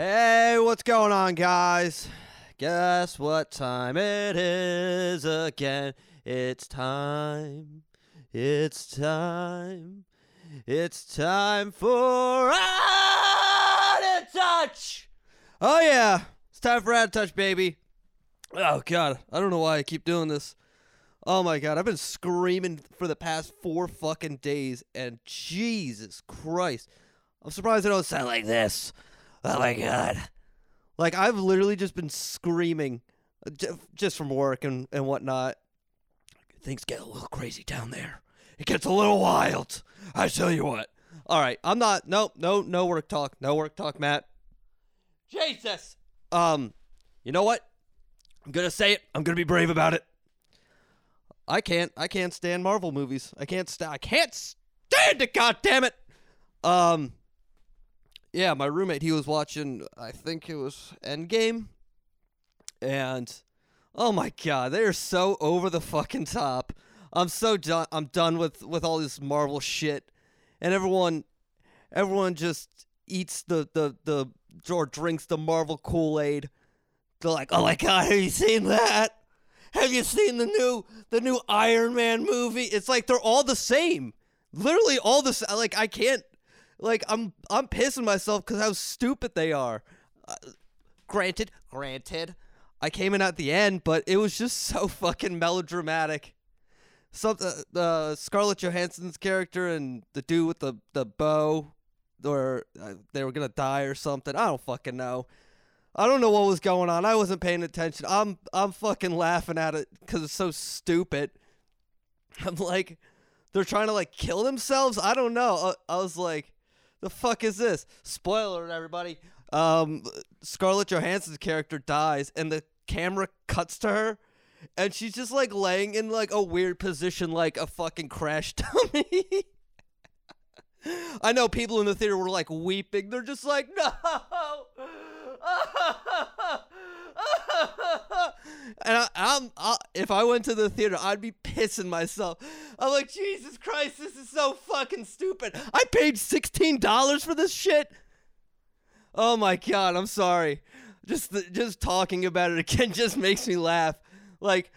Hey, what's going on, guys? Guess what time it is again? It's time. It's time. It's time for Out of Touch. Oh yeah, it's time for Out of Touch, baby. Oh god, I don't know why I keep doing this. Oh my god, I've been screaming for the past four fucking days, and Jesus Christ, I'm surprised I don't sound like this. Oh my god, like I've literally just been screaming, uh, just from work and and whatnot. Things get a little crazy down there. It gets a little wild. I tell you what. All right, I'm not. No, no, no work talk. No work talk, Matt. Jesus. Um, you know what? I'm gonna say it. I'm gonna be brave about it. I can't. I can't stand Marvel movies. I can't. St- I can't stand it. God damn it. Um. Yeah, my roommate. He was watching. I think it was Endgame. And, oh my god, they are so over the fucking top. I'm so done. I'm done with with all this Marvel shit, and everyone, everyone just eats the the the or drinks the Marvel Kool Aid. They're like, oh my god, have you seen that? Have you seen the new the new Iron Man movie? It's like they're all the same. Literally all the like I can't like I'm I'm pissing myself cuz how stupid they are. Uh, granted, granted, I came in at the end, but it was just so fucking melodramatic. Some uh, the Scarlett Johansson's character and the dude with the the bow or uh, they were to die or something. I don't fucking know. I don't know what was going on. I wasn't paying attention. I'm I'm fucking laughing at it because it's so stupid. I'm like, they're trying to like kill themselves. I don't know. I, I was like, the fuck is this? Spoiler, everybody. Um, Scarlett Johansson's character dies, and the camera cuts to her, and she's just like laying in like a weird position, like a fucking crash dummy. I know people in the theater were like weeping. They're just like, no. and I, I, if I went to the theater, I'd be pissing myself. I'm like, Jesus Christ, this is so fucking stupid. I paid sixteen dollars for this shit. Oh my god, I'm sorry. Just, the, just talking about it again just makes me laugh. Like,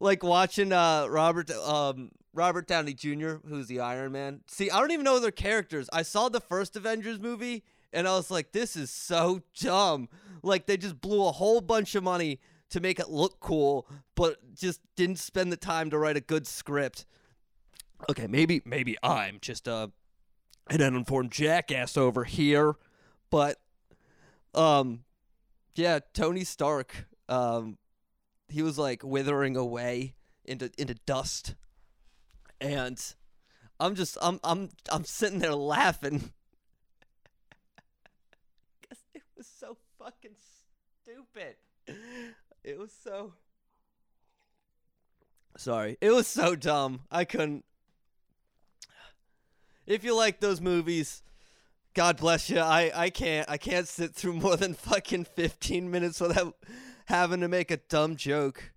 like watching uh Robert um Robert Downey Jr., who's the Iron Man. See, I don't even know their characters. I saw the first Avengers movie and I was like, this is so dumb. Like they just blew a whole bunch of money to make it look cool, but just didn't spend the time to write a good script. Okay, maybe maybe I'm just uh, an uninformed jackass over here, but um yeah, Tony Stark um he was like withering away into into dust and I'm just I'm I'm I'm sitting there laughing. Cuz it was so fucking stupid. It was so Sorry. It was so dumb. I couldn't If you like those movies, God bless you. I I can't I can't sit through more than fucking 15 minutes without having to make a dumb joke.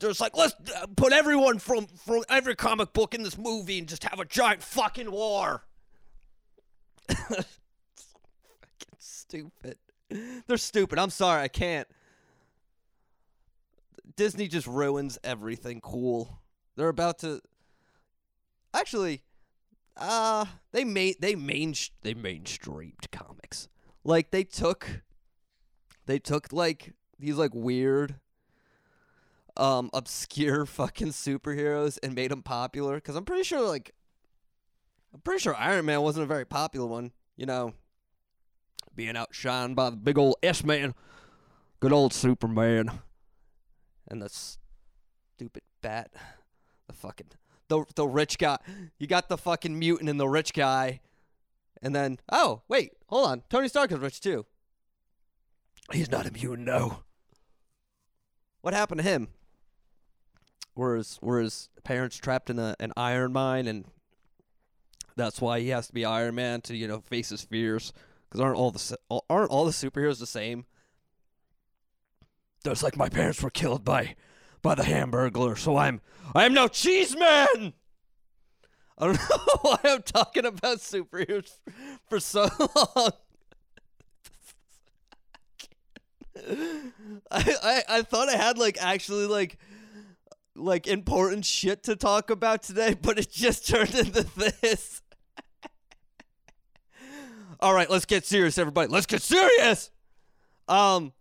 Just like let's uh, put everyone from from every comic book in this movie and just have a giant fucking war. stupid. They're stupid. I'm sorry, I can't. Disney just ruins everything cool. They're about to Actually, uh they made they main they mainstreamed comics. Like they took they took like these like weird um obscure fucking superheroes and made them popular cuz I'm pretty sure like I'm pretty sure Iron Man wasn't a very popular one, you know, being outshined by the big old S-man, good old Superman and the stupid bat, the fucking the the rich guy. You got the fucking mutant and the rich guy. And then, oh, wait, hold on. Tony Stark is rich too. He's not a mutant, no. What happened to him? Were his, were his parents trapped in a, an iron mine and that's why he has to be Iron Man to, you know, face his fears? Because aren't all the aren't all the superheroes the same? There's like my parents were killed by by the Hamburglar, so I'm I am now Cheese Man. I don't know why I'm talking about superheroes for so long. I, I I thought I had like actually like like important shit to talk about today, but it just turned into this. All right, let's get serious, everybody. Let's get serious. Um,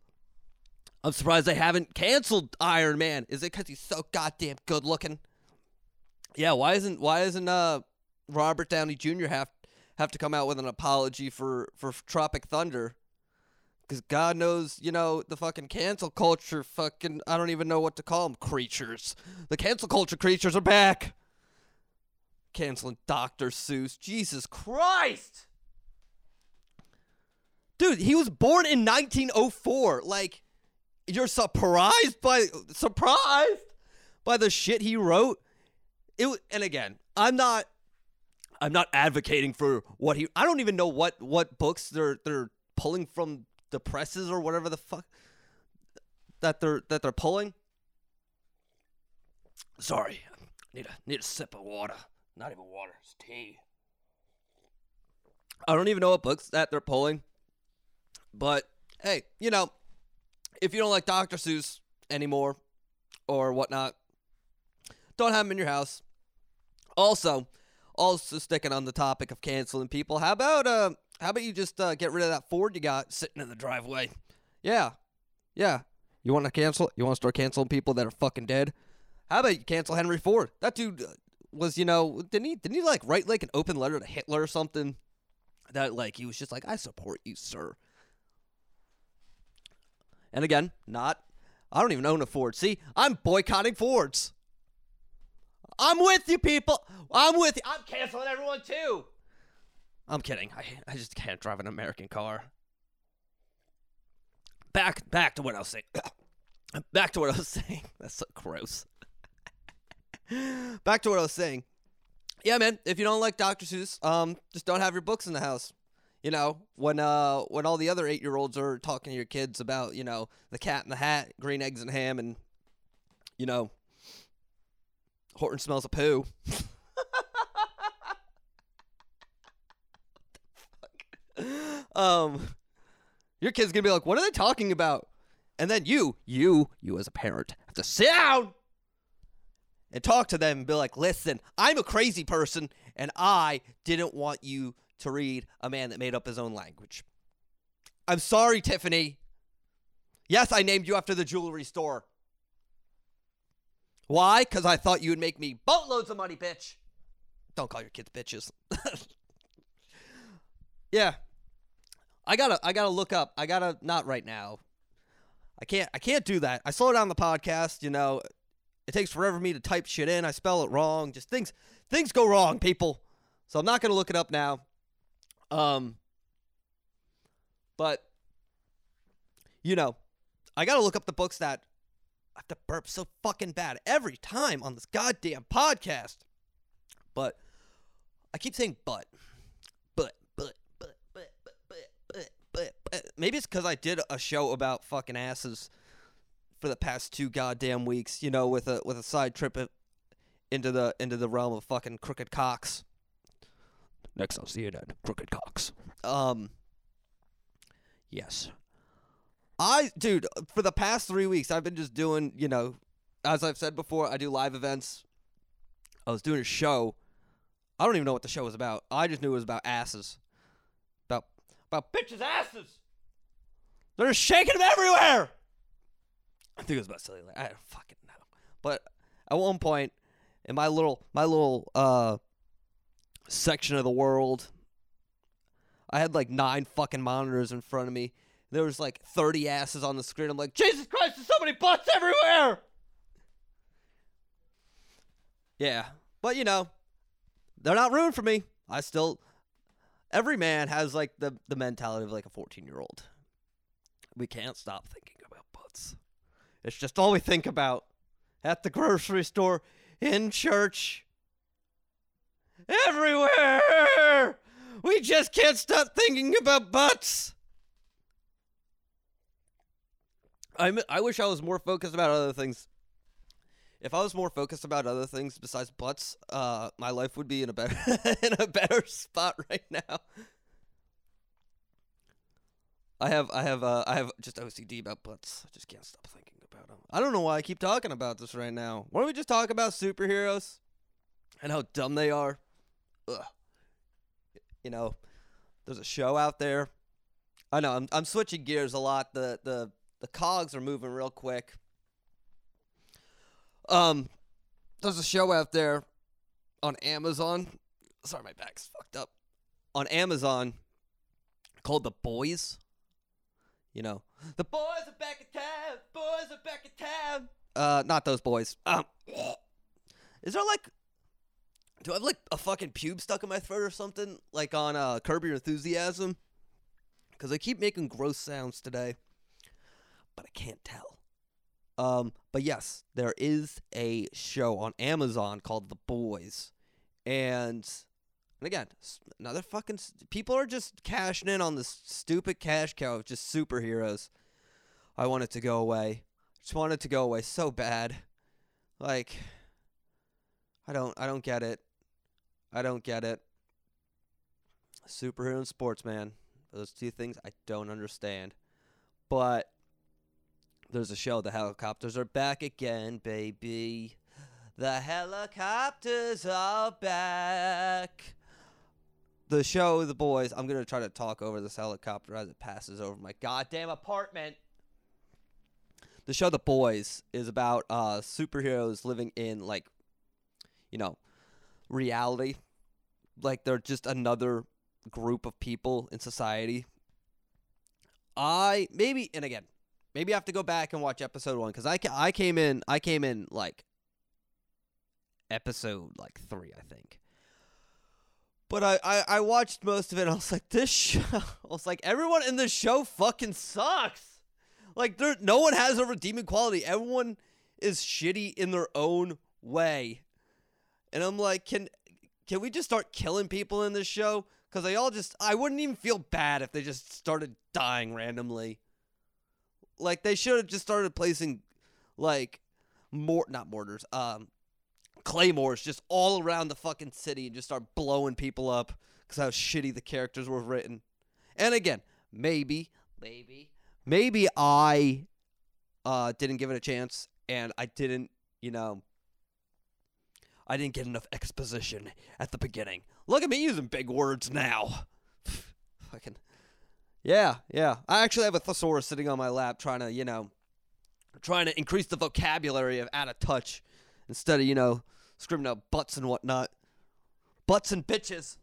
I'm surprised they haven't canceled Iron Man. Is it because he's so goddamn good looking? Yeah. Why isn't Why isn't uh Robert Downey Jr. have have to come out with an apology for for Tropic Thunder? Because God knows, you know, the fucking cancel culture fucking, I don't even know what to call them, creatures. The cancel culture creatures are back. Canceling Dr. Seuss. Jesus Christ. Dude, he was born in 1904. Like, you're surprised by, surprised by the shit he wrote? It, and again, I'm not, I'm not advocating for what he, I don't even know what, what books they're, they're pulling from the presses or whatever the fuck that they're that they're pulling. Sorry, need a need a sip of water. Not even water, it's tea. I don't even know what books that they're pulling, but hey, you know, if you don't like Dr. Seuss anymore or whatnot, don't have him in your house. Also, also sticking on the topic of canceling people, how about uh how about you just uh, get rid of that Ford you got sitting in the driveway? Yeah. Yeah. You want to cancel? You want to start canceling people that are fucking dead? How about you cancel Henry Ford? That dude uh, was, you know, didn't he didn't he like write like an open letter to Hitler or something? That like he was just like, I support you, sir. And again, not I don't even own a Ford. See, I'm boycotting Fords. I'm with you, people. I'm with you. I'm canceling everyone too. I'm kidding. I I just can't drive an American car. Back back to what I was saying. back to what I was saying. That's so gross. back to what I was saying. Yeah, man. If you don't like Dr. Seuss, um, just don't have your books in the house. You know, when uh when all the other eight year olds are talking to your kids about, you know, the cat in the hat, green eggs and ham and you know Horton smells a poo. um, your kid's gonna be like, "What are they talking about?" And then you, you, you as a parent, have to sit down and talk to them and be like, "Listen, I'm a crazy person, and I didn't want you to read a man that made up his own language. I'm sorry, Tiffany. Yes, I named you after the jewelry store. Why? Because I thought you would make me boatloads of money, bitch. Don't call your kids bitches. yeah. I gotta I gotta look up. I gotta not right now. I can't I can't do that. I slow down the podcast, you know. It takes forever for me to type shit in. I spell it wrong. Just things things go wrong, people. So I'm not gonna look it up now. Um but you know, I gotta look up the books that I have to burp so fucking bad every time on this goddamn podcast. But I keep saying but. But, but, but, but, but, but, but, but, but. Maybe it's because I did a show about fucking asses for the past two goddamn weeks, you know, with a with a side trip into the into the realm of fucking crooked cocks. Next on CNN, crooked cocks. Um. Yes. I, dude, for the past three weeks, I've been just doing, you know, as I've said before, I do live events. I was doing a show. I don't even know what the show was about. I just knew it was about asses. About, about bitches' asses. They're shaking them everywhere. I think it was about silly. I don't fucking know. But at one point, in my little, my little, uh, section of the world, I had like nine fucking monitors in front of me there was like 30 asses on the screen. I'm like, Jesus Christ, there's so many butts everywhere. Yeah. But you know, they're not ruined for me. I still every man has like the, the mentality of like a 14 year old. We can't stop thinking about butts. It's just all we think about at the grocery store, in church, everywhere. We just can't stop thinking about butts. I I wish I was more focused about other things. If I was more focused about other things besides butts, uh, my life would be in a better in a better spot right now. I have I have uh, I have just OCD about butts. I just can't stop thinking about them. I don't know why I keep talking about this right now. Why don't we just talk about superheroes and how dumb they are? Ugh. You know, there's a show out there. I know I'm I'm switching gears a lot. The the the cogs are moving real quick. Um, there's a show out there on Amazon. Sorry, my back's fucked up. On Amazon called The Boys. You know, the boys are back in town. Boys are back in town. Uh, not those boys. Um, is there like, do I have like a fucking pube stuck in my throat or something? Like on uh, Curb Your Enthusiasm? Because I keep making gross sounds today, but I can't tell. Um, but yes, there is a show on Amazon called The Boys, and and again, another fucking people are just cashing in on this stupid cash cow of just superheroes. I want it to go away. Just want it to go away so bad. Like I don't I don't get it. I don't get it. Superhero and sports, man. Those two things I don't understand. But there's a show, the helicopters are back again, baby. The helicopters are back. The show, The Boys, I'm going to try to talk over this helicopter as it passes over my goddamn apartment. The show, The Boys, is about uh, superheroes living in, like, you know, reality. Like, they're just another group of people in society. I, maybe, and again, maybe I have to go back and watch episode one because I, I came in, I came in, like, episode like three, I think. But I, I, I watched most of it and I was like, this show I was like, everyone in this show fucking sucks. Like there no one has a redeeming quality. Everyone is shitty in their own way. And I'm like, can can we just start killing people in this show? Cause they all just I wouldn't even feel bad if they just started dying randomly. Like they should have just started placing like more not mortars, um claymores just all around the fucking city and just start blowing people up because how shitty the characters were written. And again, maybe, maybe, maybe I uh, didn't give it a chance and I didn't, you know, I didn't get enough exposition at the beginning. Look at me using big words now. Fucking. Yeah, yeah. I actually have a thesaurus sitting on my lap trying to, you know, trying to increase the vocabulary of out of touch instead of, you know, screaming out butts and whatnot. Butts and bitches.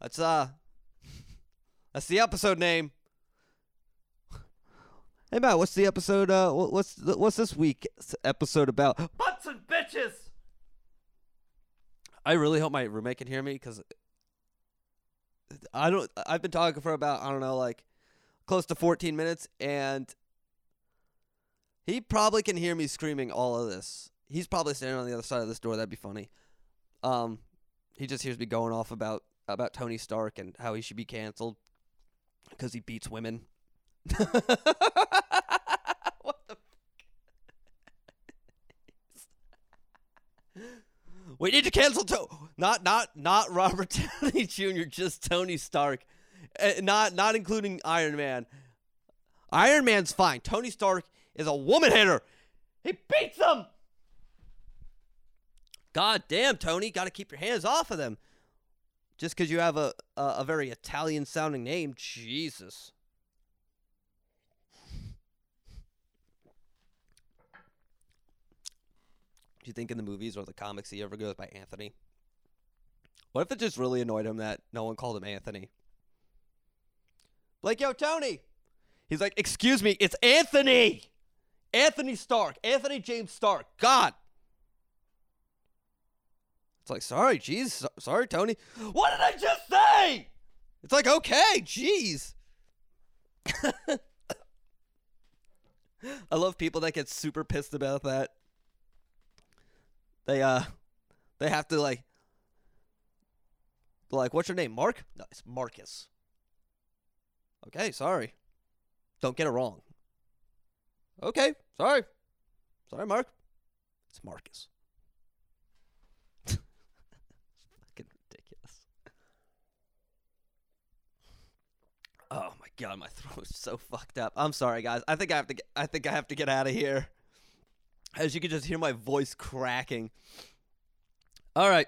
That's uh That's the episode name. Hey Matt, what's the episode uh what's what's this week's episode about? Butts and bitches. I really hope my roommate can hear me cuz I don't I've been talking for about I don't know like close to 14 minutes and he probably can hear me screaming all of this. He's probably standing on the other side of this door. That'd be funny. Um, he just hears me going off about about Tony Stark and how he should be canceled because he beats women. what the? Fuck? We need to cancel to not not not Robert Downey Jr. Just Tony Stark, uh, not not including Iron Man. Iron Man's fine. Tony Stark is a woman hitter. He beats them. God damn, Tony, got to keep your hands off of them. Just because you have a, a a very Italian sounding name, Jesus. You think in the movies or the comics he ever goes by Anthony? What if it just really annoyed him that no one called him Anthony? Like, yo, Tony. He's like, excuse me, it's Anthony. Anthony Stark. Anthony James Stark. God. It's like, sorry, jeez. so- sorry, Tony. What did I just say? It's like, okay, jeez. I love people that get super pissed about that. They uh they have to like like what's your name? Mark? No, it's Marcus. Okay, sorry. Don't get it wrong. Okay, sorry. Sorry, Mark. It's Marcus. Fucking ridiculous. Oh my god, my throat is so fucked up. I'm sorry, guys. I think I have to. Get, I think I have to get out of here. As you can just hear my voice cracking. All right.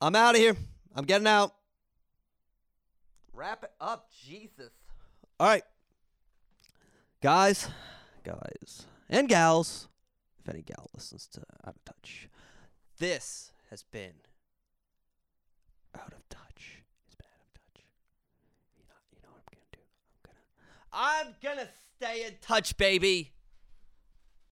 I'm out of here. I'm getting out. Wrap it up, Jesus. All right. Guys, guys, and gals, if any gal listens to Out of Touch, this has been Out of Touch. It's been Out of Touch. You know, you know what I'm gonna do? I'm gonna, I'm gonna stay in touch, baby.